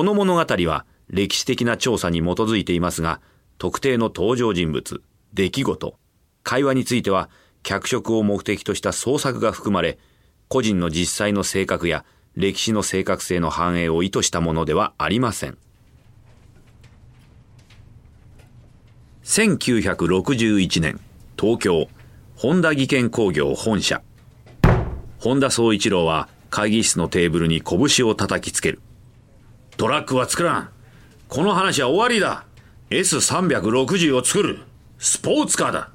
この物語は歴史的な調査に基づいていますが、特定の登場人物、出来事、会話については脚色を目的とした創作が含まれ、個人の実際の性格や歴史の正確性の反映を意図したものではありません。1961年、東京、本田技研工業本社。本田宗一郎は会議室のテーブルに拳を叩きつける。トラックは作らん。この話は終わりだ。S360 を作る。スポーツカーだ。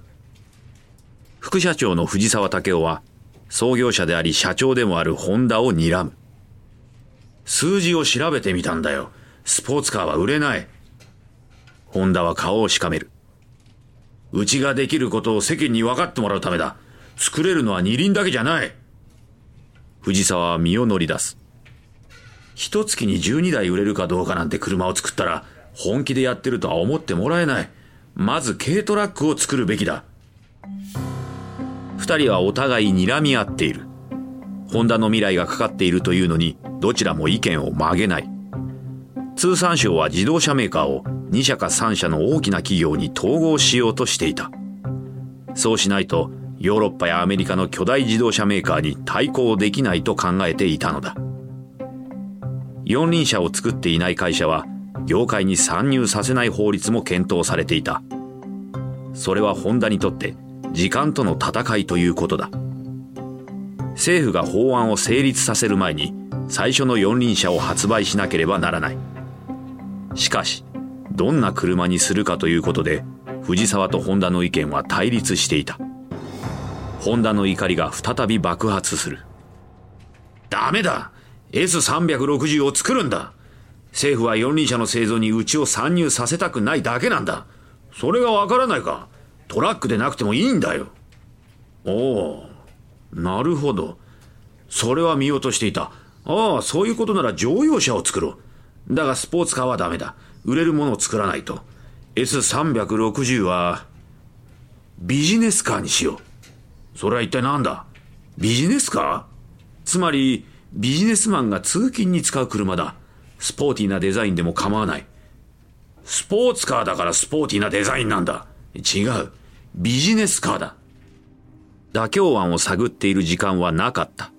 副社長の藤沢武雄は、創業者であり社長でもあるホンダを睨む。数字を調べてみたんだよ。スポーツカーは売れない。ホンダは顔をしかめる。うちができることを世間に分かってもらうためだ。作れるのは二輪だけじゃない。藤沢は身を乗り出す。一月に12台売れるかどうかなんて車を作ったら、本気でやってるとは思ってもらえない。まず軽トラックを作るべきだ。二人はお互い睨み合っている。ホンダの未来がかかっているというのに、どちらも意見を曲げない。通産省は自動車メーカーを2社か3社の大きな企業に統合しようとしていた。そうしないと、ヨーロッパやアメリカの巨大自動車メーカーに対抗できないと考えていたのだ。四輪車を作っていない会社は業界に参入させない法律も検討されていた。それはホンダにとって時間との戦いということだ。政府が法案を成立させる前に最初の四輪車を発売しなければならない。しかし、どんな車にするかということで藤沢とホンダの意見は対立していた。ホンダの怒りが再び爆発する。ダメだ !S360 を作るんだ政府は四輪車の製造にうちを参入させたくないだけなんだ。それがわからないか。トラックでなくてもいいんだよ。おお、なるほど。それは見落としていた。ああ、そういうことなら乗用車を作ろう。だがスポーツカーはダメだ。売れるものを作らないと。S360 は、ビジネスカーにしよう。それは一体何だ？ビジネスカー？つまり、ビジネスマンが通勤に使う車だ。スポーティーなデザインでも構わない。スポーツカーだからスポーティーなデザインなんだ。違う。ビジネスカーだ。妥協案を探っている時間はなかった。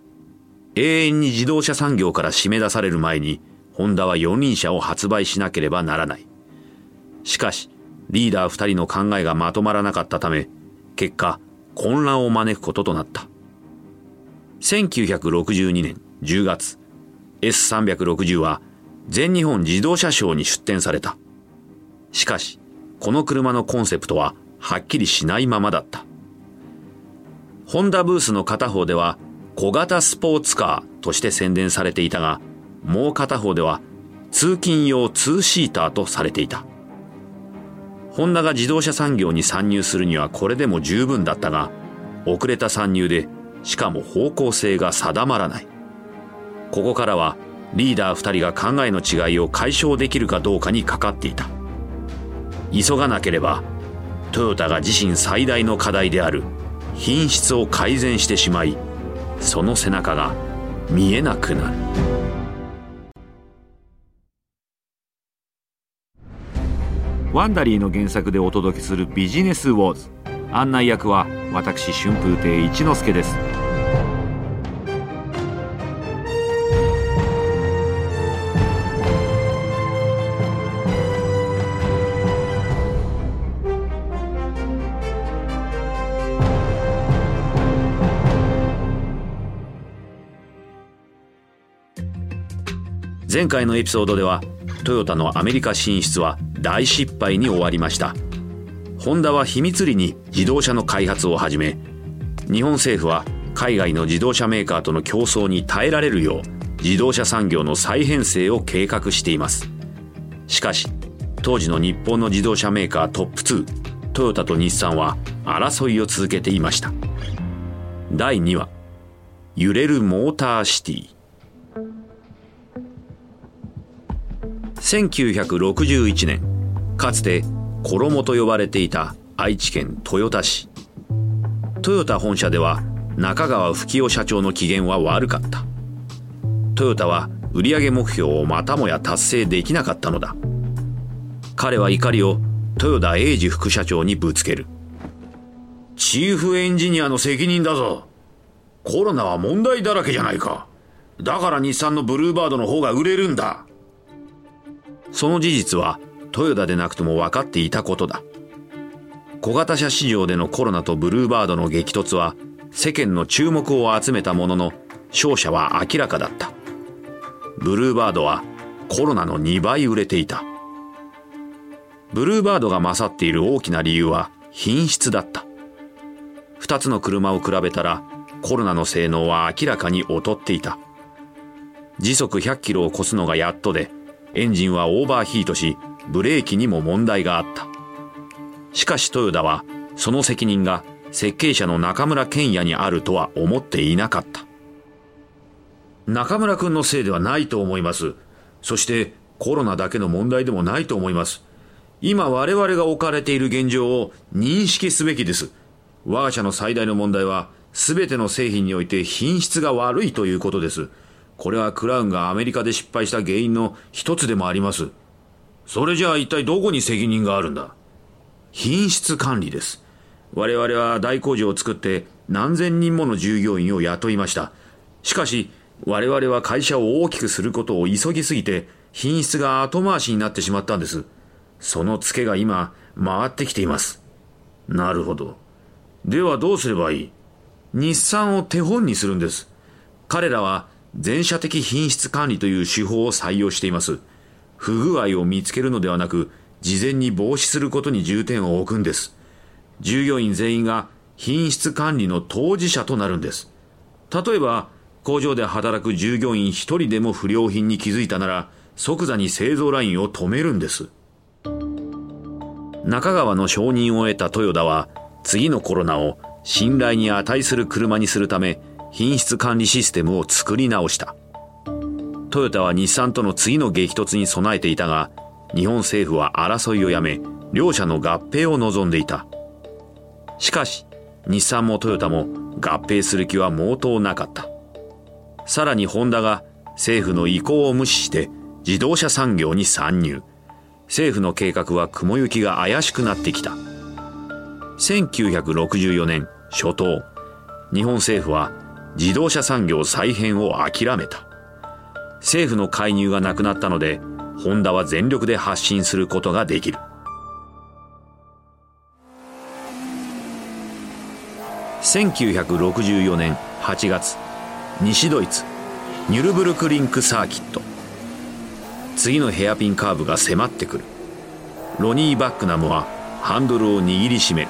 永遠に自動車産業から締め出される前に、ホンダは四輪車を発売しなければならない。しかし、リーダー二人の考えがまとまらなかったため、結果、混乱を招くこととなった。1962年10月、S360 は全日本自動車ショーに出展された。しかし、この車のコンセプトははっきりしないままだった。ホンダブースの片方では小型スポーツカーとして宣伝されていたが、もう片方では通勤用ツーシーターとされていた。ホンダが自動車産業に参入するにはこれでも十分だったが、遅れた参入で、しかも方向性が定まらない。ここからはリーダー二人が考えの違いを解消できるかどうかにかかっていた。急がなければ、トヨタが自身最大の課題である品質を改善してしまい、その背中が見えなくなる。ワンダリーの原作でお届けするビジネスウォーズ。案内役は私春風亭一之輔です。前回のエピソードではトヨタのアメリカ進出は大失敗に終わりました。ホンダは秘密裏に自動車の開発を始め日本政府は海外の自動車メーカーとの競争に耐えられるよう自動車産業の再編成を計画しています。しかし当時の日本の自動車メーカートップ2トヨタと日産は争いを続けていました。第2話揺れるモーターシティ。1961年かつて衣と呼ばれていた愛知県豊田市。トヨタ本社では中川吹雄社長の機嫌は悪かった。トヨタは売上目標をまたもや達成できなかったのだ。彼は怒りを豊田英二副社長にぶつける。チーフエンジニアの責任だぞ。コロナは問題だらけじゃないか。だから日産のブルーバードの方が売れるんだ。その事実はトヨタでなくても分かっていたことだ。小型車市場でのコロナとブルーバードの激突は世間の注目を集めたものの勝者は明らかだった。ブルーバードはコロナの2倍売れていた。ブルーバードが勝っている大きな理由は品質だった。2つの車を比べたらコロナの性能は明らかに劣っていた。時速100キロを超すのがやっとでエンジンはオーバーヒートしブレーキにも問題があった。しかしトヨタはその責任が設計者の中村健也にあるとは思っていなかった。中村君のせいではないと思います。そしてコロナだけの問題でもないと思います。今我々が置かれている現状を認識すべきです。我が社の最大の問題は全ての製品において品質が悪いということです。これはクラウンがアメリカで失敗した原因の一つでもあります。それじゃあ一体どこに責任があるんだ？品質管理です。我々は大工場を作って何千人もの従業員を雇いました。しかし、我々は会社を大きくすることを急ぎすぎて、品質が後回しになってしまったんです。そのツケが今、回ってきています。なるほど。ではどうすればいい？日産を手本にするんです。彼らは全社的品質管理という手法を採用しています。不具合を見つけるのではなく、事前に防止することに重点を置くんです。従業員全員が品質管理の当事者となるんです。例えば、工場で働く従業員一人でも不良品に気づいたなら、即座に製造ラインを止めるんです。中川の承認を得た豊田は、次のコロナを信頼に値する車にするため、品質管理システムを作り直した。トヨタは日産との次の激突に備えていたが、日本政府は争いをやめ、両社の合併を望んでいた。しかし、日産もトヨタも合併する気は毛頭なかった。さらにホンダが政府の意向を無視して自動車産業に参入。政府の計画は雲行きが怪しくなってきた。1964年初頭、日本政府は自動車産業再編を諦めた。政府の介入がなくなったので、ホンダは全力で発信することができる。1964年8月、西ドイツ、ニュルブルクリンクサーキット。次のヘアピンカーブが迫ってくる。ロニー・バックナムはハンドルを握りしめる。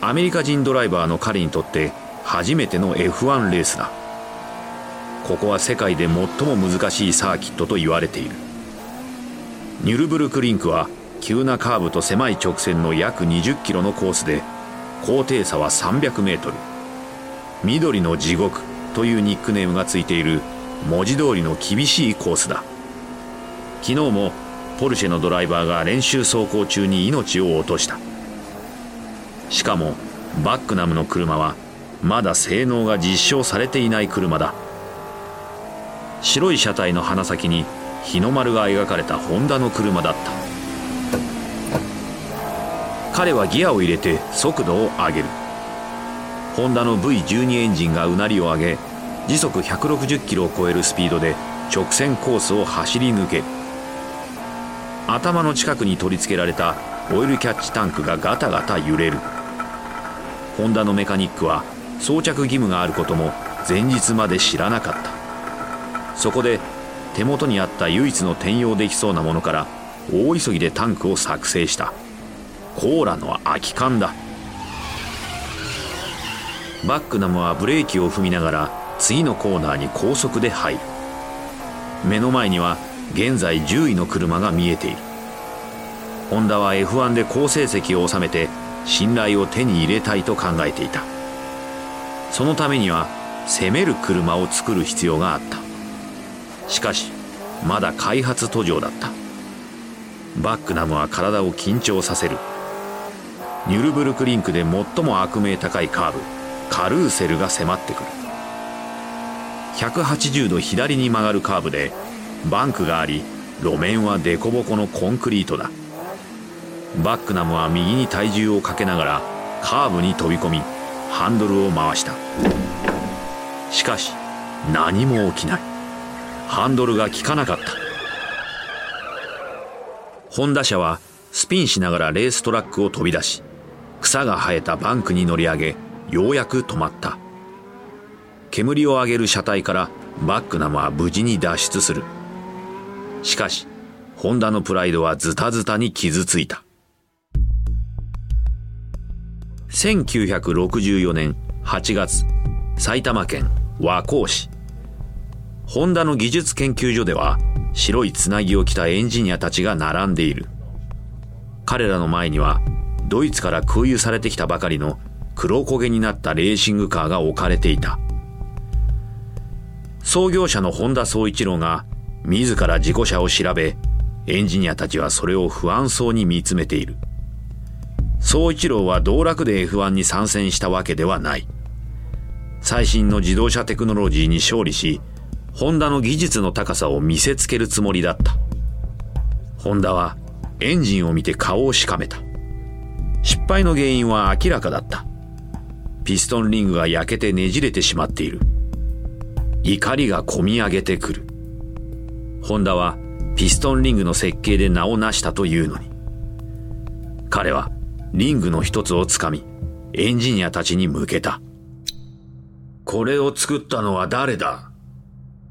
アメリカ人ドライバーの彼にとって初めての F1 レースだ。ここは世界で最も難しいサーキットと言われている。ニュルブルクリンクは急なカーブと狭い直線の約20キロのコースで高低差は300メートル。緑の地獄というニックネームがついている文字通りの厳しいコースだ。昨日もポルシェのドライバーが練習走行中に命を落とした。しかもバックナムの車はまだ性能が実証されていない車だ。白い車体の鼻先に日の丸が描かれたホンダの車だった。彼はギアを入れて速度を上げる。ホンダの V12 エンジンがうなりを上げ時速160キロを超えるスピードで直線コースを走り抜け頭の近くに取り付けられたオイルキャッチタンクがガタガタ揺れる。ホンダのメカニックは装着義務があることも前日まで知らなかった。そこで手元にあった唯一の転用できそうなものから大急ぎでタンクを作成した。コーラの空き缶だ。バックナムはブレーキを踏みながら次のコーナーに高速で入る。目の前には現在10位の車が見えている。ホンダは F1 で好成績を収めて信頼を手に入れたいと考えていた。そのためには攻める車を作る必要があった。しかしまだ開発途上だった。バックナムは体を緊張させる。ニュルブルクリンクで最も悪名高いカーブカルーセルが迫ってくる。180度左に曲がるカーブでバンクがあり路面は凸凹のコンクリートだ。バックナムは右に体重をかけながらカーブに飛び込みハンドルを回した。しかし何も起きない。ハンドルが効かなかった。ホンダ車はスピンしながらレーストラックを飛び出し草が生えたバンクに乗り上げようやく止まった。煙を上げる車体からバックナムは無事に脱出する。しかしホンダのプライドはズタズタに傷ついた。1964年8月埼玉県和光市。ホンダの技術研究所では白いつなぎを着たエンジニアたちが並んでいる。彼らの前にはドイツから空輸されてきたばかりの黒焦げになったレーシングカーが置かれていた。創業者の本田宗一郎が自ら事故車を調べエンジニアたちはそれを不安そうに見つめている。宗一郎は道楽で F1 に参戦したわけではない。最新の自動車テクノロジーに勝利しホンダの技術の高さを見せつけるつもりだった。ホンダはエンジンを見て顔をしかめた。失敗の原因は明らかだった。ピストンリングが焼けてねじれてしまっている。怒りがこみ上げてくる。ホンダはピストンリングの設計で名を成したというのに。彼はリングの一つをつかみエンジニアたちに向けたこれを作ったのは誰だ？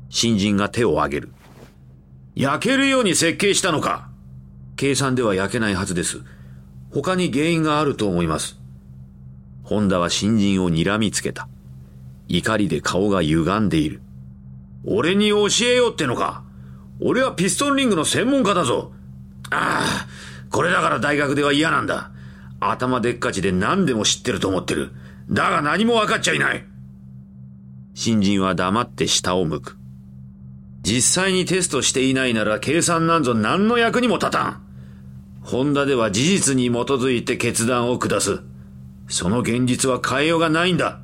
新人が手を挙げる。焼けるように設計したのか？計算では焼けないはずです。他に原因があると思います。ホンダは新人を睨みつけた。怒りで顔が歪んでいる。俺に教えようってのか？俺はピストンリングの専門家だぞ。ああ、これだから大学では嫌なんだ。頭でっかちで何でも知ってると思ってる。だが何も分かっちゃいない。新人は黙って下を向く。実際にテストしていないなら計算なんぞ何の役にも立たん。ホンダでは事実に基づいて決断を下す。その現実は変えようがないんだ。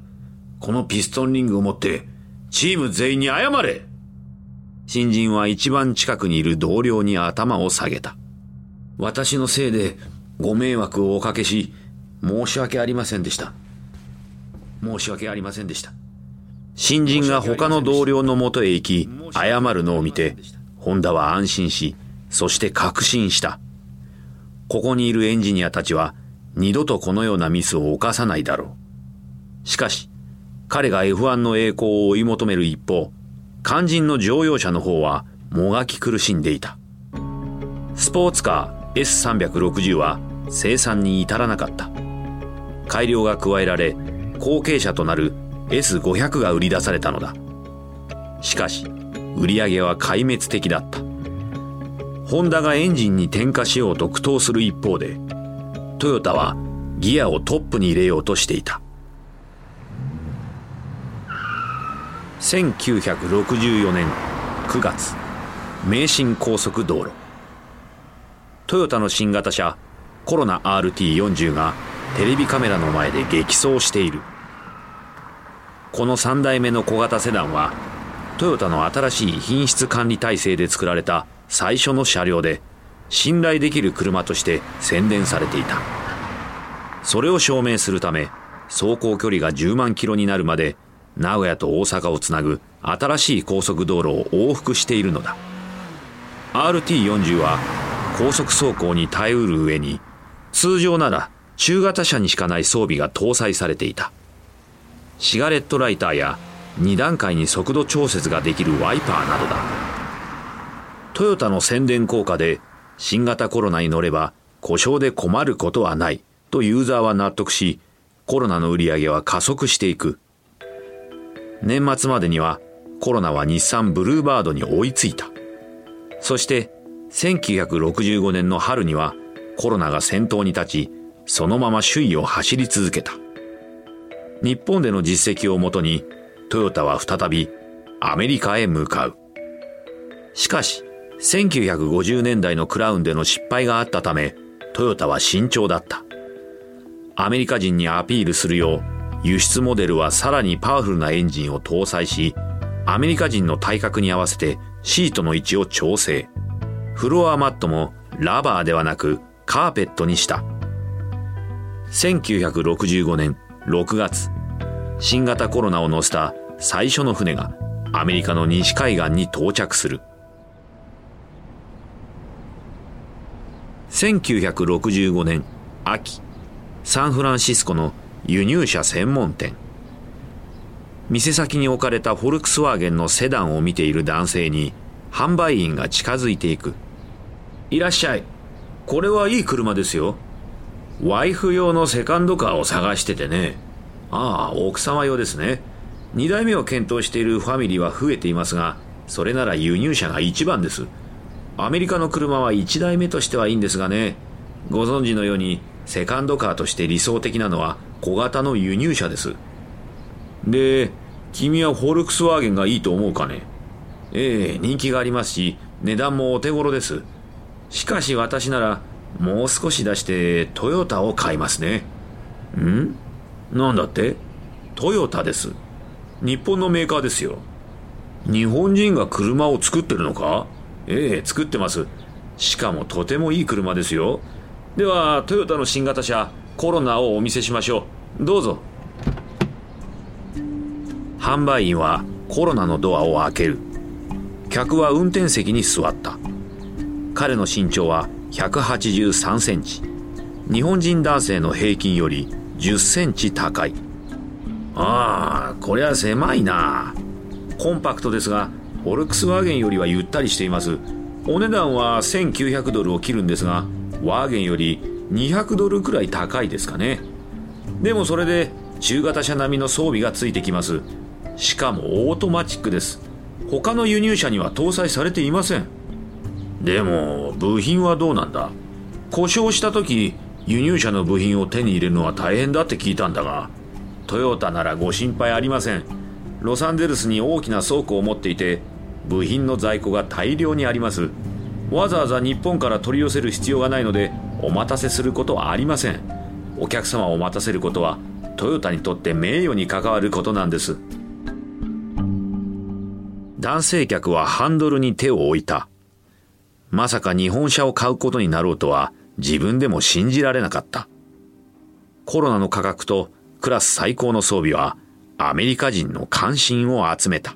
このピストンリングを持って、チーム全員に謝れ新人は一番近くにいる同僚に頭を下げた。私のせいでご迷惑をおかけし、申し訳ありませんでした。申し訳ありませんでした。新人が他の同僚のもとへ行き、謝るのを見て、ホンダは安心し、そして確信した。ここにいるエンジニアたちは、二度とこのようなミスを犯さないだろう。しかし、彼が F1 の栄光を追い求める一方、肝心の乗用車の方は、もがき苦しんでいた。スポーツカー S360 は生産に至らなかった。改良が加えられ、後継者となる S500 が売り出されたのだ。しかし売り上げは壊滅的だった。ホンダがエンジンに転化しようと苦闘する一方でトヨタはギアをトップに入れようとしていた。1964年9月名神高速道路。トヨタの新型車コロナ RT40 がテレビカメラの前で激走している。この3代目の小型セダンはトヨタの新しい品質管理体制で作られた最初の車両で信頼できる車として宣伝されていた。それを証明するため走行距離が10万キロになるまで名古屋と大阪をつなぐ新しい高速道路を往復しているのだ。RT40 は高速走行に耐えうる上に通常なら中型車にしかない装備が搭載されていた。シガレットライターや2段階に速度調節ができるワイパーなどだ。トヨタの宣伝効果で新型コロナに乗れば故障で困ることはないとユーザーは納得しコロナの売り上げは加速していく。年末までにはコロナは日産ブルーバードに追いついた。そして1965年の春にはコロナが先頭に立ちそのまま首位を走り続けた日本での実績をもとにトヨタは再びアメリカへ向かう。しかし、1950年代のクラウンでの失敗があったため、トヨタは慎重だった。アメリカ人にアピールするよう、輸出モデルはさらにパワフルなエンジンを搭載し、アメリカ人の体格に合わせてシートの位置を調整。フロアマットもラバーではなくカーペットにした。1965年6月、新型コロナを乗せた最初の船がアメリカの西海岸に到着する。1965年秋、サンフランシスコの輸入車専門店。店先に置かれたフォルクスワーゲンのセダンを見ている男性に販売員が近づいていく。いらっしゃい。これはいい車ですよ。ワイフ用のセカンドカーを探しててね。ああ、奥様用ですね。二代目を検討しているファミリーは増えていますが、それなら輸入車が一番です。アメリカの車は一代目としてはいいんですがね。ご存知のように、セカンドカーとして理想的なのは小型の輸入車です。で、君はフォルクスワーゲンがいいと思うかね？ええ、人気がありますし、値段もお手頃です。しかし私なら、もう少し出してトヨタを買いますね。ん？なんだって？トヨタです。日本のメーカーですよ。日本人が車を作ってるのか？ええ、作ってます。しかもとてもいい車ですよ。では、トヨタの新型車、コロナをお見せしましょう。どうぞ。販売員はコロナのドアを開ける。客は運転席に座った。彼の身長は183センチ。日本人男性の平均より10センチ高い。ああ、こりゃ狭いな。コンパクトですが、フォルクスワーゲンよりはゆったりしています。お値段は1900ドルを切るんですが、ワーゲンより200ドルくらい高いですかね。でもそれで中型車並みの装備がついてきます。しかもオートマチックです。他の輸入車には搭載されていません。でも、部品はどうなんだ？故障した時、輸入車の部品を手に入れるのは大変だって聞いたんだが、トヨタならご心配ありません。ロサンゼルスに大きな倉庫を持っていて、部品の在庫が大量にあります。わざわざ日本から取り寄せる必要がないので、お待たせすることはありません。お客様を待たせることは、トヨタにとって名誉に関わることなんです。男性客はハンドルに手を置いた。まさか日本車を買うことになろうとは自分でも信じられなかった。コロナの価格とクラス最高の装備はアメリカ人の関心を集めた。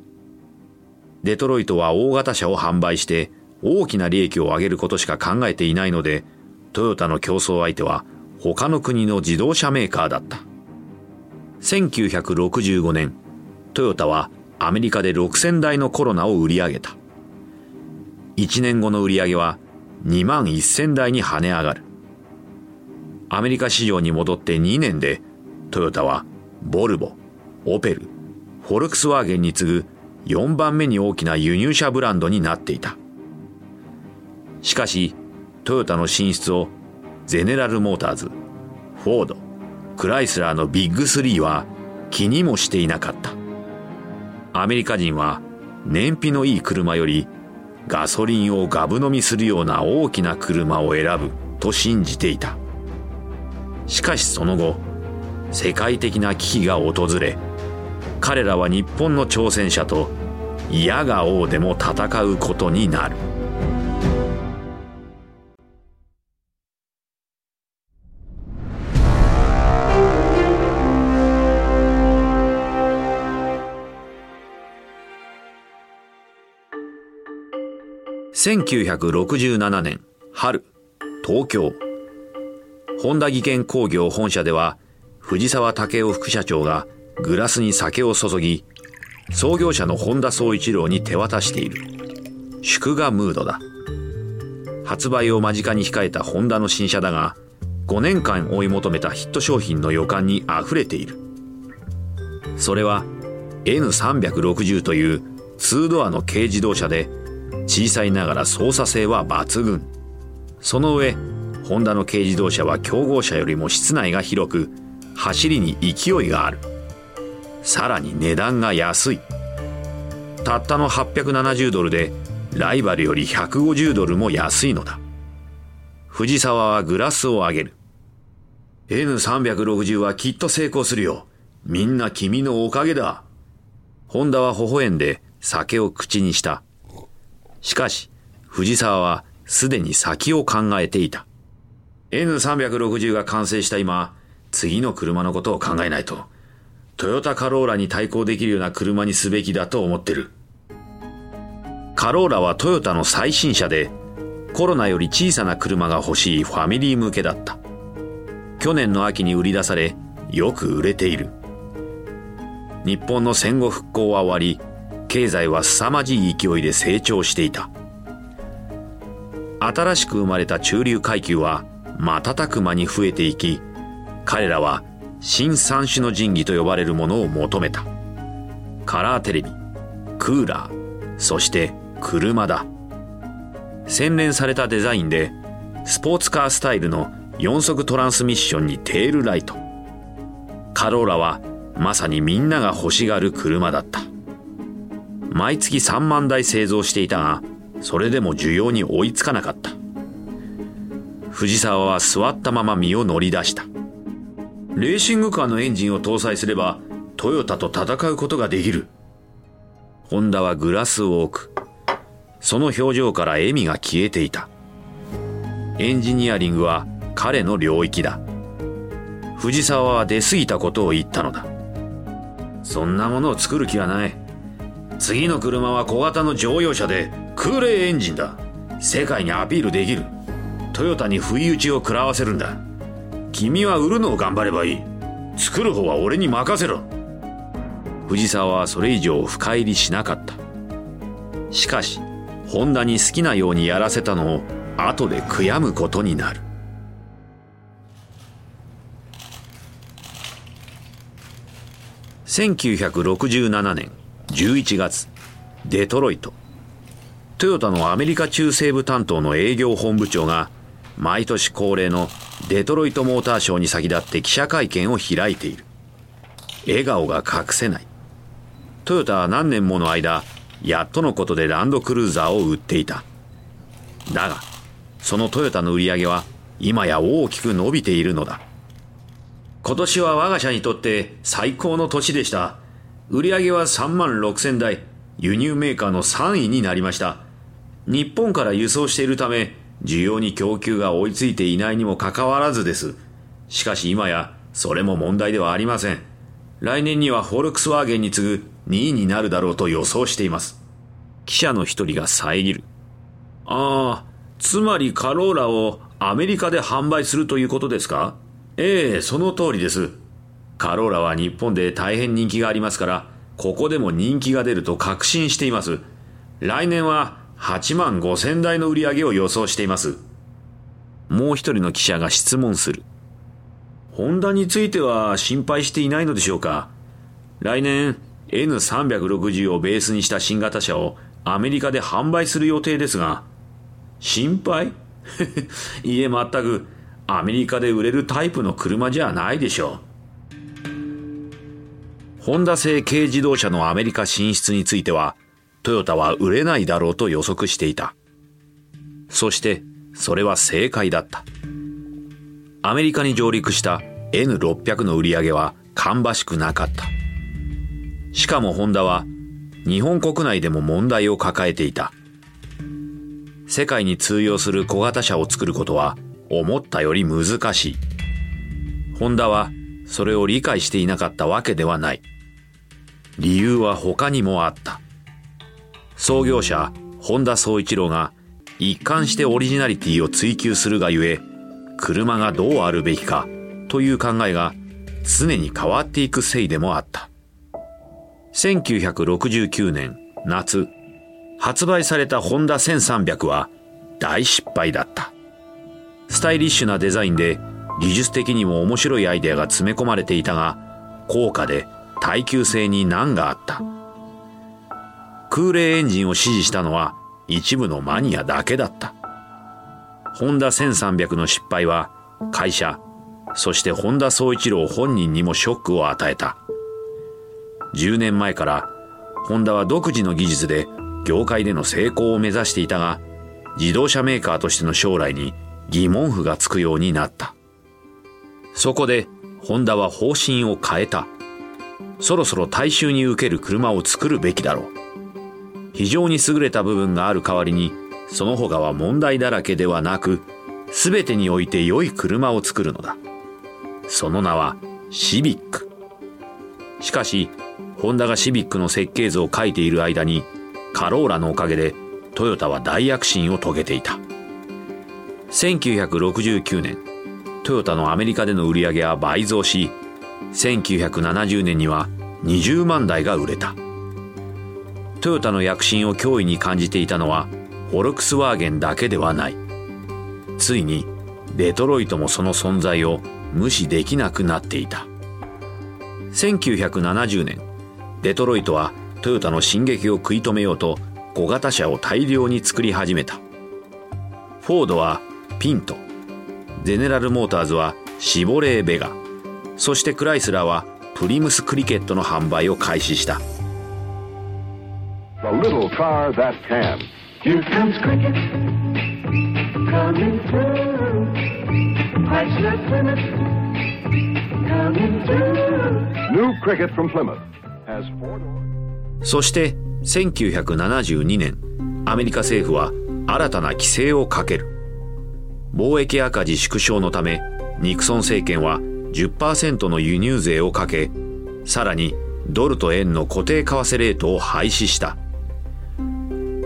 デトロイトは大型車を販売して大きな利益を上げることしか考えていないので、トヨタの競争相手は他の国の自動車メーカーだった。1965年、トヨタはアメリカで6000台のコロナを売り上げた。1年後の売り上げは2万1000台に跳ね上がる。アメリカ市場に戻って2年でトヨタはボルボ、オペル、フォルクスワーゲンに次ぐ4番目に大きな輸入車ブランドになっていた。しかし、トヨタの進出をゼネラルモーターズ、フォード、クライスラーのビッグスリーは気にもしていなかった。アメリカ人は燃費のいい車よりガソリンをガブ飲みするような大きな車を選ぶと信じていた。しかしその後、世界的な危機が訪れ、彼らは日本の挑戦者と嫌が王でも戦うことになる。1967年春、東京。本田技研工業本社では、藤沢武雄副社長がグラスに酒を注ぎ、創業者の本田宗一郎に手渡している。祝賀ムードだ。発売を間近に控えたホンダの新車だが、5年間追い求めたヒット商品の予感に溢れている。それは N360 という2ドアの軽自動車で小さいながら操作性は抜群。その上、ホンダの軽自動車は競合車よりも室内が広く、走りに勢いがある。さらに値段が安い。たったの870ドルで、ライバルより150ドルも安いのだ。藤沢はグラスを上げる。N360 はきっと成功するよ。みんな君のおかげだ。ホンダは微笑んで酒を口にした。しかし、藤沢はすでに先を考えていた。N360 が完成した今、次の車のことを考えないと、トヨタカローラに対抗できるような車にすべきだと思ってる。カローラはトヨタの最新車で、コロナより小さな車が欲しいファミリー向けだった。去年の秋に売り出され、よく売れている。日本の戦後復興は終わり、経済は凄まじい勢いで成長していた。新しく生まれた中流階級は瞬く間に増えていき、彼らは新三種の神器と呼ばれるものを求めた。カラーテレビ、クーラー、そして車だ。洗練されたデザインで、スポーツカースタイルの4速トランスミッションにテールライト。カローラはまさにみんなが欲しがる車だった。毎月3万台製造していたが、それでも需要に追いつかなかった。藤沢は座ったまま身を乗り出した。レーシングカーのエンジンを搭載すれば、トヨタと戦うことができる。ホンダはグラスを置く。その表情から笑みが消えていた。エンジニアリングは彼の領域だ。藤沢は出過ぎたことを言ったのだ。そんなものを作る気はない。次の車は小型の乗用車で空冷エンジンだ。世界にアピールできる。トヨタに不意打ちを食らわせるんだ。君は売るのを頑張ればいい。作る方は俺に任せろ。藤沢はそれ以上深入りしなかった。しかし、ホンダに好きなようにやらせたのを後で悔やむことになる。1967年11月、デトロイト。トヨタのアメリカ中西部担当の営業本部長が毎年恒例のデトロイトモーターショーに先立って記者会見を開いている。笑顔が隠せない。トヨタは何年もの間、やっとのことでランドクルーザーを売っていた。だが、そのトヨタの売り上げは今や大きく伸びているのだ。今年は我が社にとって最高の年でした。売り上げは3万6千台、輸入メーカーの3位になりました。日本から輸送しているため、需要に供給が追いついていないにもかかわらずです。しかし今や、それも問題ではありません。来年にはフォルクスワーゲンに次ぐ2位になるだろうと予想しています。記者の一人が遮る。ああ、つまりカローラをアメリカで販売するということですか？ええ、その通りです。カローラは日本で大変人気がありますから、ここでも人気が出ると確信しています。来年は8万5千台の売り上げを予想しています。もう一人の記者が質問する。ホンダについては心配していないのでしょうか？来年 N360 をベースにした新型車をアメリカで販売する予定ですが、心配？いえ全くアメリカで売れるタイプの車じゃないでしょう。ホンダ製軽自動車のアメリカ進出については、トヨタは売れないだろうと予測していた。そして、それは正解だった。アメリカに上陸した N600 の売り上げは芳しくなかった。しかもホンダは日本国内でも問題を抱えていた。世界に通用する小型車を作ることは思ったより難しい。ホンダはそれを理解していなかったわけではない。理由は他にもあった。創業者、本田宗一郎が一貫してオリジナリティを追求するがゆえ、車がどうあるべきかという考えが常に変わっていくせいでもあった。1969年夏、発売されたホンダ1300は大失敗だった。スタイリッシュなデザインで技術的にも面白いアイデアが詰め込まれていたが、高価で耐久性に難があった。空冷エンジンを支持したのは一部のマニアだけだった。ホンダ1300の失敗は会社、そして本田宗一郎本人にもショックを与えた。10年前からホンダは独自の技術で業界での成功を目指していたが、自動車メーカーとしての将来に疑問符がつくようになった。そこで、ホンダは方針を変えた。そろそろ大衆に受ける車を作るべきだろう。非常に優れた部分がある代わりにその他は問題だらけではなく全てにおいて良い車を作るのだ。その名はシビック。しかしホンダがシビックの設計図を書いている間にカローラのおかげでトヨタは大躍進を遂げていた。1969年トヨタのアメリカでの売り上げは倍増し1970年には20万台が売れた。トヨタの躍進を脅威に感じていたのはフォルクスワーゲンだけではない。ついにデトロイトもその存在を無視できなくなっていた。1970年デトロイトはトヨタの進撃を食い止めようと小型車を大量に作り始めた。フォードはピント。ゼネラルモーターズはシボレー・ベガ。そしてクライスラーはプリムスクリケットの販売を開始した。そして1972年アメリカ政府は新たな規制をかける。貿易赤字縮小のためニクソン政権は10%の輸入税をかけさらにドルと円の固定為替レートを廃止した。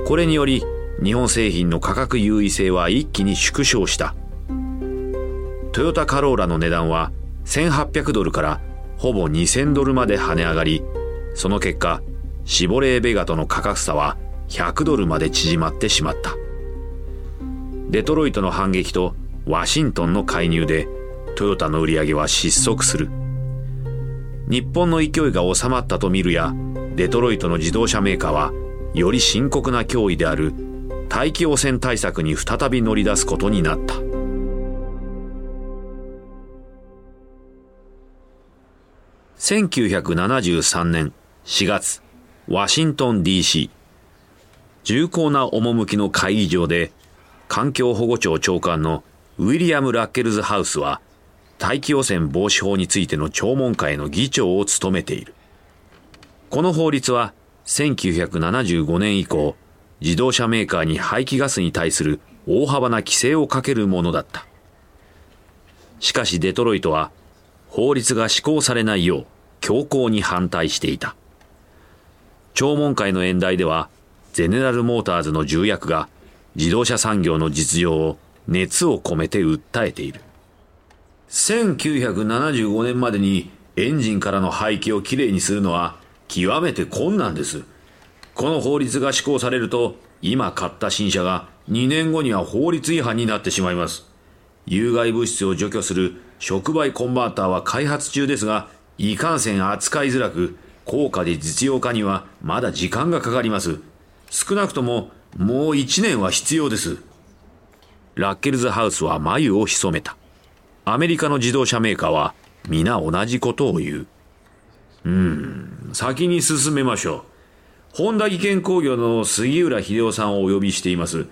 これにより日本製品の価格優位性は一気に縮小した。トヨタカローラの値段は1800ドルからほぼ2000ドルまで跳ね上がりその結果シボレーベガとの価格差は100ドルまで縮まってしまった。デトロイトの反撃とワシントンの介入でトヨタの売り上げは失速する。日本の勢いが収まったと見るやデトロイトの自動車メーカーはより深刻な脅威である大気汚染対策に再び乗り出すことになった。1973年4月ワシントン DC 重厚な趣の会議場で環境保護庁長官のウィリアム・ラッケルズハウスは大気汚染防止法についての聴聞会の議長を務めている。この法律は1975年以降自動車メーカーに排気ガスに対する大幅な規制をかけるものだった。しかしデトロイトは法律が施行されないよう強硬に反対していた。聴聞会の演題ではゼネラルモーターズの重役が自動車産業の実情を熱を込めて訴えている。1975年までにエンジンからの排気をきれいにするのは極めて困難です。この法律が施行されると今買った新車が2年後には法律違反になってしまいます。有害物質を除去する触媒コンバーターは開発中ですがいかんせん扱いづらく高価で実用化にはまだ時間がかかります。少なくとももう1年は必要です。ラッケルズハウスは眉を潜めた。アメリカの自動車メーカーは皆同じことを言う。うん。先に進めましょう。本田技研工業の杉浦秀夫さんをお呼びしています。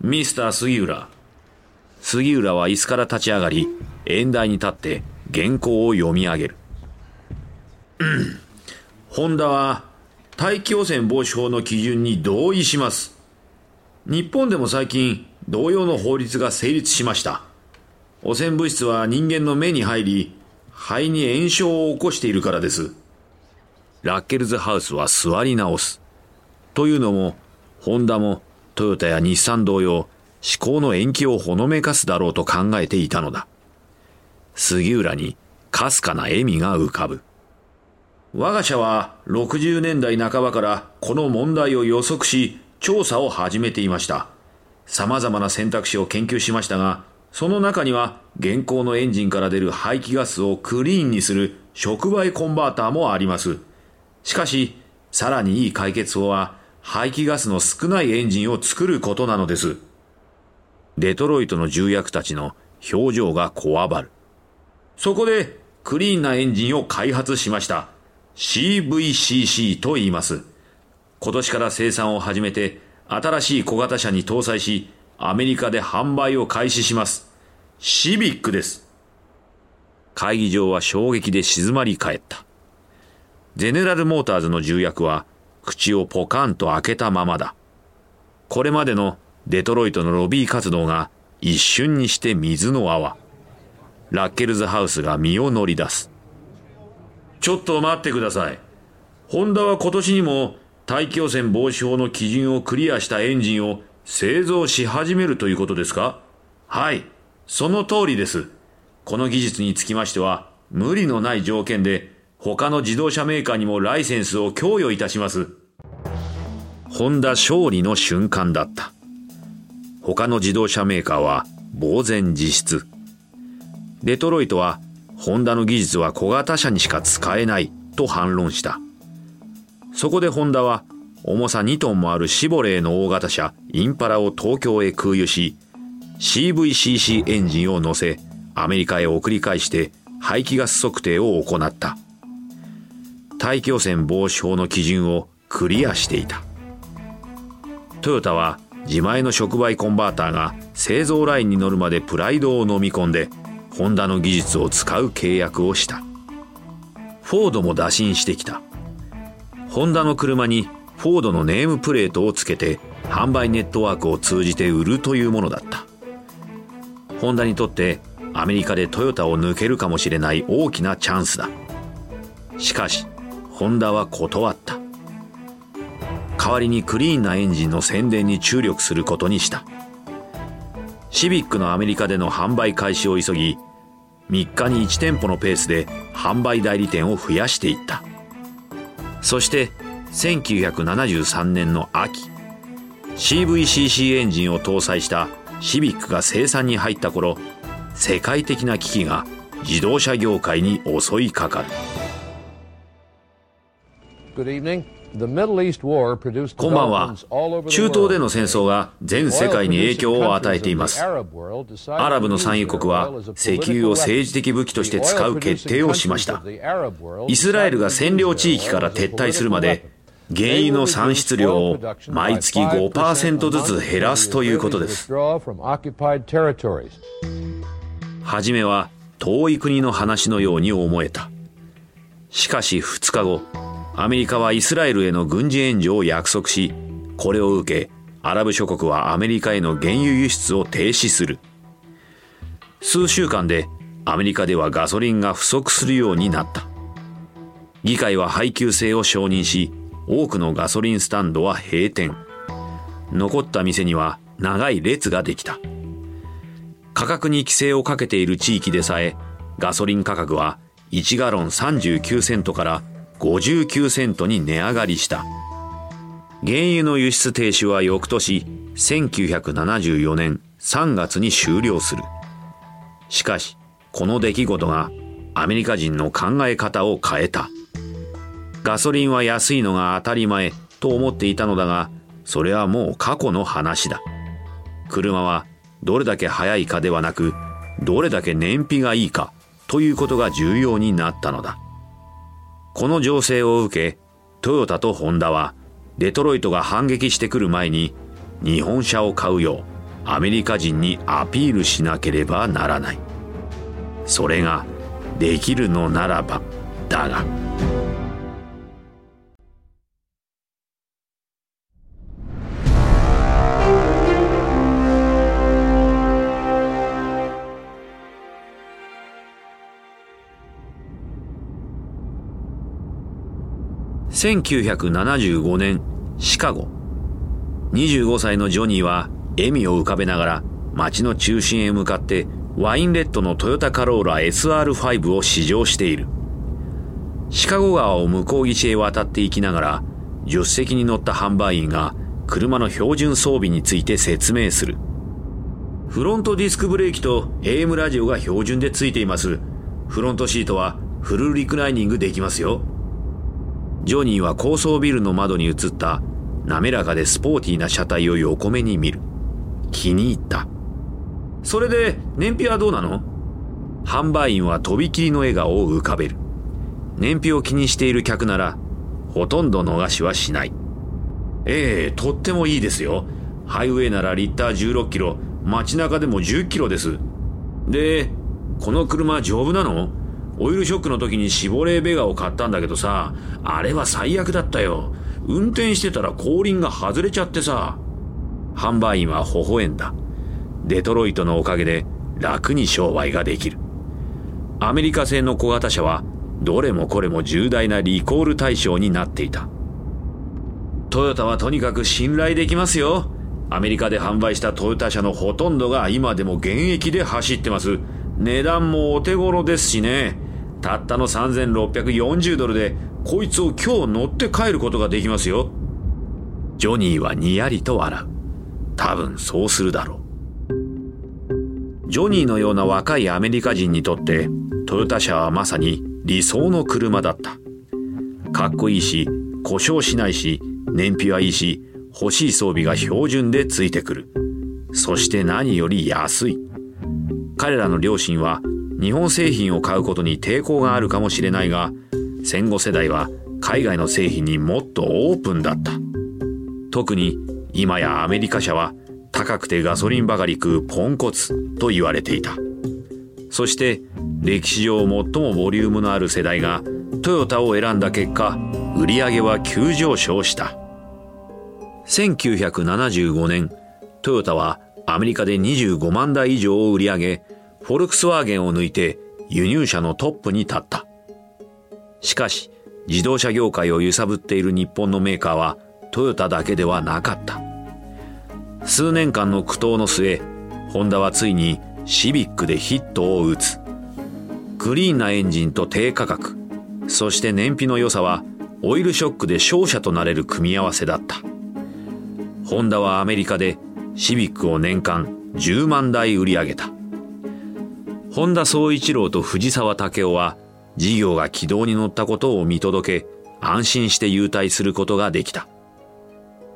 ミスター杉浦。杉浦は椅子から立ち上がり演台に立って原稿を読み上げる。うん。ホンダは大気汚染防止法の基準に同意します。日本でも最近同様の法律が成立しました。汚染物質は人間の目に入り肺に炎症を起こしているからです。ラッケルズハウスは座り直す。というのもホンダもトヨタや日産同様思考の延期をほのめかすだろうと考えていたのだ。杉浦にかすかな笑みが浮かぶ。我が社は60年代半ばからこの問題を予測し調査を始めていました。様々な選択肢を研究しましたがその中には現行のエンジンから出る排気ガスをクリーンにする触媒コンバーターもあります。しかしさらにいい解決法は排気ガスの少ないエンジンを作ることなのです。デトロイトの重役たちの表情がこわばる。そこでクリーンなエンジンを開発しました。CVCC と言います。今年から生産を始めて新しい小型車に搭載しアメリカで販売を開始しますシビックです会議場は衝撃で静まり返ったゼネラルモーターズの重役は口をポカンと開けたままだ。これまでのデトロイトのロビー活動が一瞬にして水の泡。ラッケルズハウスが身を乗り出す。ちょっと待ってください。ホンダは今年にも大気汚染防止法の基準をクリアしたエンジンを製造し始めるということですか？はい、その通りです。この技術につきましては、無理のない条件で他の自動車メーカーにもライセンスを供与いたします。ホンダ勝利の瞬間だった。他の自動車メーカーは呆然自失。デトロイトはホンダの技術は小型車にしか使えないと反論した。そこでホンダは重さ2トンもあるシボレーの大型車インパラを東京へ空輸し CVCC エンジンを乗せアメリカへ送り返して排気ガス測定を行った。大気汚染防止法の基準をクリアしていた。トヨタは自前の触媒コンバーターが製造ラインに乗るまでプライドを飲み込んでホンダの技術を使う契約をした。フォードも打診してきた。ホンダの車にフォードのネームプレートをつけて販売ネットワークを通じて売るというものだった。ホンダにとってアメリカでトヨタを抜けるかもしれない大きなチャンスだ。しかし、ホンダは断った。代わりにクリーンなエンジンの宣伝に注力することにした。シビックのアメリカでの販売開始を急ぎ、3日に1店舗のペースで販売代理店を増やしていった。そして1973年の秋、CVCC エンジンを搭載したシビックが生産に入った頃、世界的な危機が自動車業界に襲いかかる。Good evening. こんばんは。中東での戦争が全世界に影響を与えています。アラブの産油国は石油を政治的武器として使う決定をしました。イスラエルが占領地域から撤退するまで、原油の産出量を毎月5%ずつ減らすということです。はじめは遠い国の話のように思えた。しかし2日後、アメリカはイスラエルへの軍事援助を約束し、これを受け、アラブ諸国はアメリカへの原油輸出を停止する。数週間でアメリカではガソリンが不足するようになった。議会は配給制を承認し、多くのガソリンスタンドは閉店。残った店には長い列ができた。価格に規制をかけている地域でさえ、ガソリン価格は1ガロン39セントから59セントに値上がりした。原油の輸出停止は翌年1974年3月に終了する。しかし、この出来事がアメリカ人の考え方を変えた。ガソリンは安いのが当たり前と思っていたのだが、それはもう過去の話だ。車はどれだけ速いかではなく、どれだけ燃費がいいかということが重要になったのだ。この情勢を受け、トヨタとホンダは、デトロイトが反撃してくる前に、日本車を買うよう、アメリカ人にアピールしなければならない。それが、できるのならば、だが。1975年、シカゴ。25歳のジョニーは笑みを浮かべながら街の中心へ向かってワインレッドのトヨタカローラ SR5 を試乗している。シカゴ川を向こう岸へ渡っていきながら、助手席に乗った販売員が車の標準装備について説明する。フロントディスクブレーキと AM ラジオが標準でついています。フロントシートはフルリクライニングできますよ。ジョニーは高層ビルの窓に映った滑らかでスポーティーな車体を横目に見る。気に入った。それで燃費はどうなの？販売員はとびきりの笑顔を浮かべる。燃費を気にしている客ならほとんど逃しはしない。ええとってもいいですよ。ハイウェイならリッター16キロ、街中でも10キロです。で、この車丈夫なの？オイルショックの時にシボレーベガを買ったんだけどさ、あれは最悪だったよ。運転してたら後輪が外れちゃってさ。販売員は微笑んだ。デトロイトのおかげで楽に商売ができる。アメリカ製の小型車はどれもこれも重大なリコール対象になっていた。トヨタはとにかく信頼できますよ。アメリカで販売したトヨタ車のほとんどが今でも現役で走ってます。値段もお手頃ですしね。たったの3640ドルで、こいつを今日乗って帰ることができますよ。ジョニーはにやりと笑う。多分そうするだろう。ジョニーのような若いアメリカ人にとって、トヨタ車はまさに理想の車だった。かっこいいし、故障しないし、燃費はいいし、欲しい装備が標準でついてくる。そして何より安い。彼らの両親は日本製品を買うことに抵抗があるかもしれないが、戦後世代は海外の製品にもっとオープンだった。特に今やアメリカ車は高くてガソリンばかり食うポンコツと言われていた。そして歴史上最もボリュームのある世代がトヨタを選んだ結果、売り上げは急上昇した。1975年、トヨタはアメリカで25万台以上を売り上げ、フォルクスワーゲンを抜いて輸入車のトップに立った。しかし、自動車業界を揺さぶっている日本のメーカーはトヨタだけではなかった。数年間の苦闘の末、ホンダはついにシビックでヒットを打つ。クリーンなエンジンと低価格、そして燃費の良さはオイルショックで勝者となれる組み合わせだった。ホンダはアメリカでシビックを年間10万台売り上げた。本田総一郎と藤沢武雄は事業が軌道に乗ったことを見届け安心して優待することができた。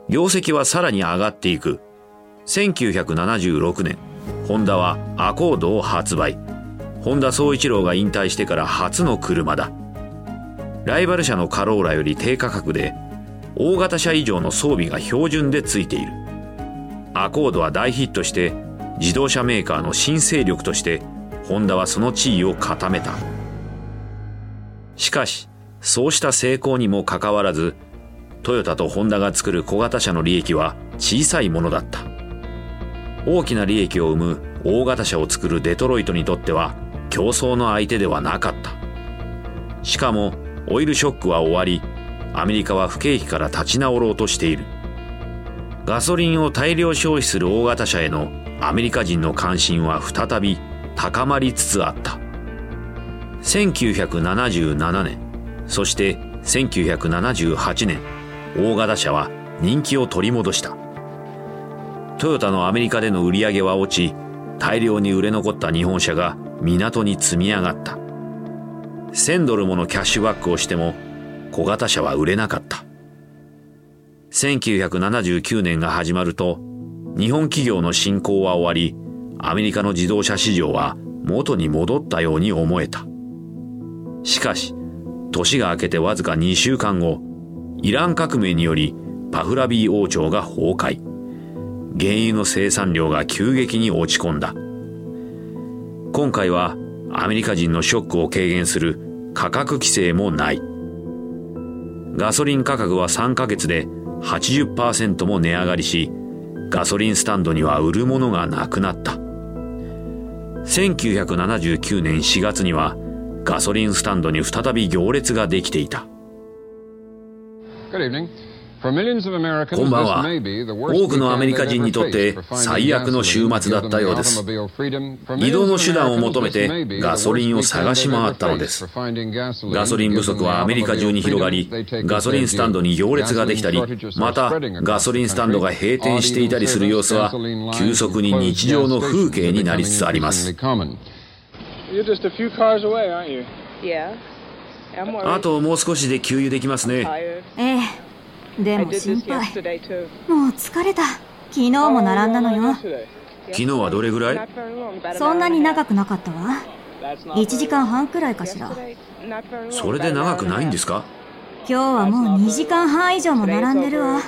業績はさらに上がっていく。1976年、ホンダはアコードを発売。本田総一郎が引退してから初の車だ。ライバル車のカローラより低価格で大型車以上の装備が標準でついている。アコードは大ヒットして自動車メーカーの新勢力としてホンダはその地位を固めた。しかし、そうした成功にもかかわらず、トヨタとホンダが作る小型車の利益は小さいものだった。大きな利益を生む大型車を作るデトロイトにとっては競争の相手ではなかった。しかも、オイルショックは終わり、アメリカは不景気から立ち直ろうとしている。ガソリンを大量消費する大型車へのアメリカ人の関心は再び高まりつつあった。1977年、そして1978年、大型車は人気を取り戻した。トヨタのアメリカでの売り上げは落ち、大量に売れ残った日本車が港に積み上がった。1000ドルものキャッシュバックをしても小型車は売れなかった。1979年が始まると、日本企業の進行は終わり、アメリカの自動車市場は元に戻ったように思えた。しかし、年が明けてわずか2週間後、イラン革命によりパフラビー王朝が崩壊。原油の生産量が急激に落ち込んだ。今回はアメリカ人のショックを軽減する価格規制もない。ガソリン価格は3ヶ月で80%も値上がりし、ガソリンスタンドには売るものがなくなった。1979年4月にはガソリンスタンドに再び行列ができていた。こんばんは。多くのアメリカ人にとって最悪の週末だったようです。移動の手段を求めてガソリンを探し回ったのです。ガソリン不足はアメリカ中に広がり、ガソリンスタンドに行列ができたり、またガソリンスタンドが閉店していたりする様子は、急速に日常の風景になりつつあります。あともう少しで給油できますね。ええ。でも心配。もう疲れた。昨日も並んだのよ。昨日はどれぐらい？そんなに長くなかったわ。1時間半くらいかしら。それで長くないんですか？今日はもう2時間半以上も並んでるわ。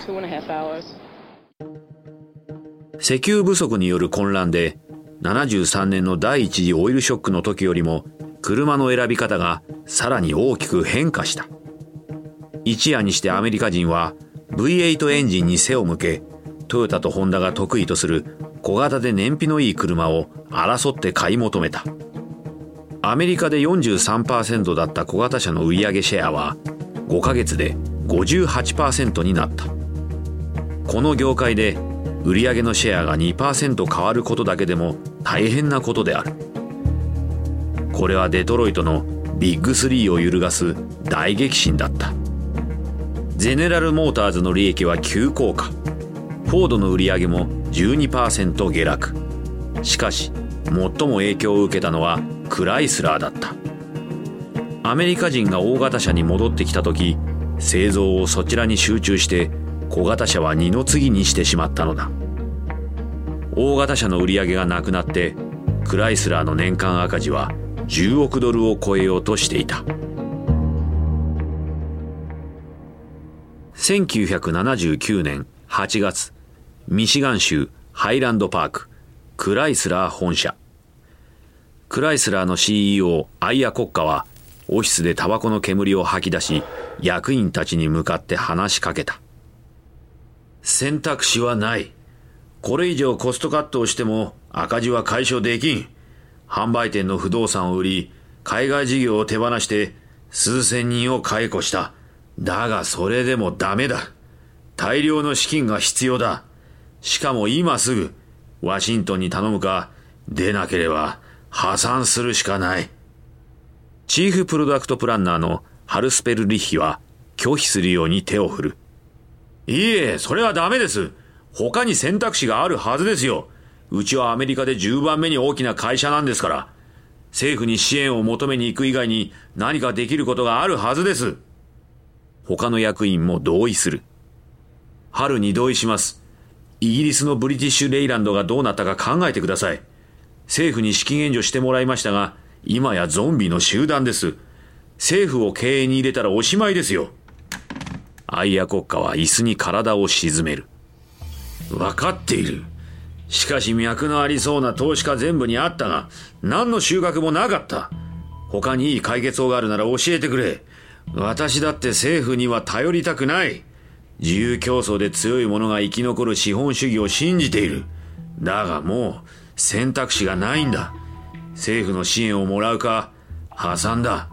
石油不足による混乱で73年の第一次オイルショックの時よりも車の選び方がさらに大きく変化した。一夜にしてアメリカ人は V8 エンジンに背を向けトヨタとホンダが得意とする小型で燃費のいい車を争って買い求めた。アメリカで43%だった小型車の売上シェアは5ヶ月で58%になった。この業界で売上のシェアが2%変わることだけでも大変なことである。これはデトロイトのビッグ3を揺るがす大激震だった。ゼネラルモーターズの利益は急降下。フォードの売り上げも12%下落。しかし最も影響を受けたのはクライスラーだった。アメリカ人が大型車に戻ってきた時製造をそちらに集中して小型車は二の次にしてしまったのだ。大型車の売り上げがなくなってクライスラーの年間赤字は10億ドルを超えようとしていた。1979年8月、ミシガン州ハイランドパーク、クライスラー本社。クライスラーの CEO、アイア国家は、オフィスでタバコの煙を吐き出し、役員たちに向かって話しかけた。選択肢はない。これ以上コストカットをしても赤字は解消できん。販売店の不動産を売り、海外事業を手放して数千人を解雇した。だがそれでもダメだ。大量の資金が必要だ。しかも今すぐ、ワシントンに頼むか、出なければ破産するしかない。チーフプロダクトプランナーのハルスペルリッヒは拒否するように手を振る。いいえ、それはダメです。他に選択肢があるはずですよ。うちはアメリカで10番目に大きな会社なんですから。政府に支援を求めに行く以外に何かできることがあるはずです。他の役員も同意する。春に同意します。イギリスのブリティッシュ・レイランドがどうなったか考えてください。政府に資金援助してもらいましたが、今やゾンビの集団です。政府を経営に入れたらおしまいですよ。アイア国家は椅子に体を沈める。わかっている。しかし脈のありそうな投資家全部にあったが、何の収穫もなかった。他にいい解決法があるなら教えてくれ。私だって政府には頼りたくない。自由競争で強い者が生き残る資本主義を信じている。だがもう選択肢がないんだ。政府の支援をもらうか、破産だ。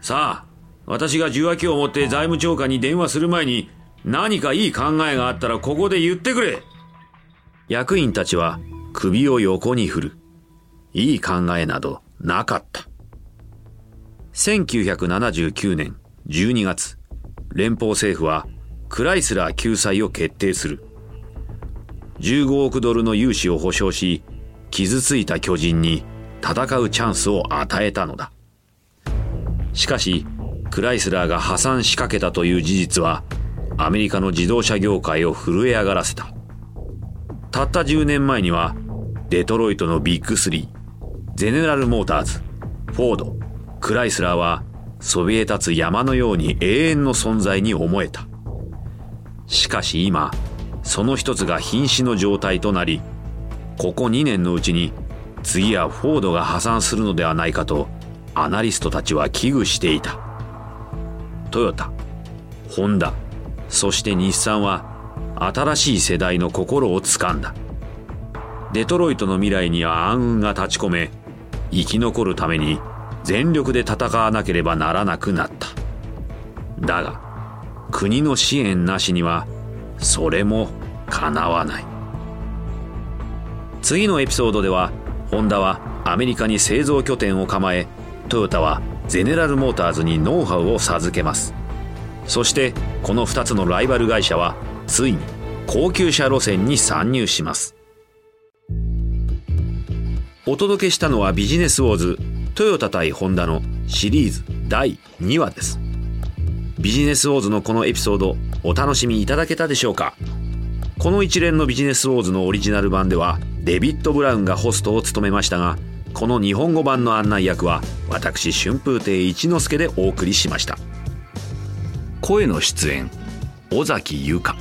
さあ、私が受話器を持って財務長官に電話する前に何かいい考えがあったらここで言ってくれ。役員たちは首を横に振る。いい考えなどなかった。1979年12月、連邦政府はクライスラー救済を決定する。15億ドルの融資を保証し、傷ついた巨人に戦うチャンスを与えたのだ。しかし、クライスラーが破産しかけたという事実は、アメリカの自動車業界を震え上がらせた。たった10年前には、デトロイトのビッグ3、ゼネラルモーターズ、フォード、クライスラーはそびえ立つ山のように永遠の存在に思えた。しかし今、その一つが瀕死の状態となり、ここ2年のうちに次はフォードが破産するのではないかとアナリストたちは危惧していた。トヨタ、ホンダ、そして日産は新しい世代の心をつかんだ。デトロイトの未来には暗雲が立ち込め、生き残るために全力で戦わなければならなくなった。だが、国の支援なしには、それも叶わない。次のエピソードでは、ホンダはアメリカに製造拠点を構え、トヨタはゼネラルモーターズにノウハウを授けます。そしてこの2つのライバル会社はついに高級車路線に参入します。お届けしたのはビジネスウォーズトヨタ対ホンダのシリーズ第2話です。ビジネスウォーズのこのエピソードお楽しみいただけたでしょうか？この一連のビジネスウォーズのオリジナル版ではデビッド・ブラウンがホストを務めましたがこの日本語版の案内役は私春風亭一之輔でお送りしました。声の出演尾崎優香。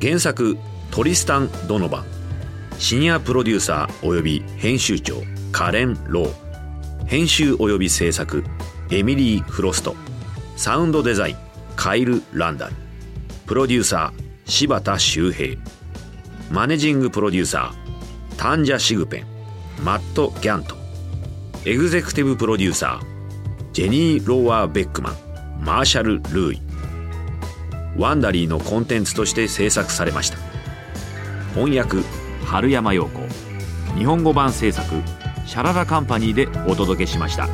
原作トリスタン・ドノバン。シニアプロデューサー及び編集長カレン・ロー編集及び制作エミリー・フロスト。サウンドデザインカイル・ランダル。プロデューサー柴田修平。マネジングプロデューサータンジャ・シグペン。マット・ギャント。エグゼクティブプロデューサージェニー・ローワー・ベックマン。マーシャル・ルーイ。ワンダリーのコンテンツとして制作されました。翻訳春山陽子。日本語版制作シャララカンパニーでお届けしました。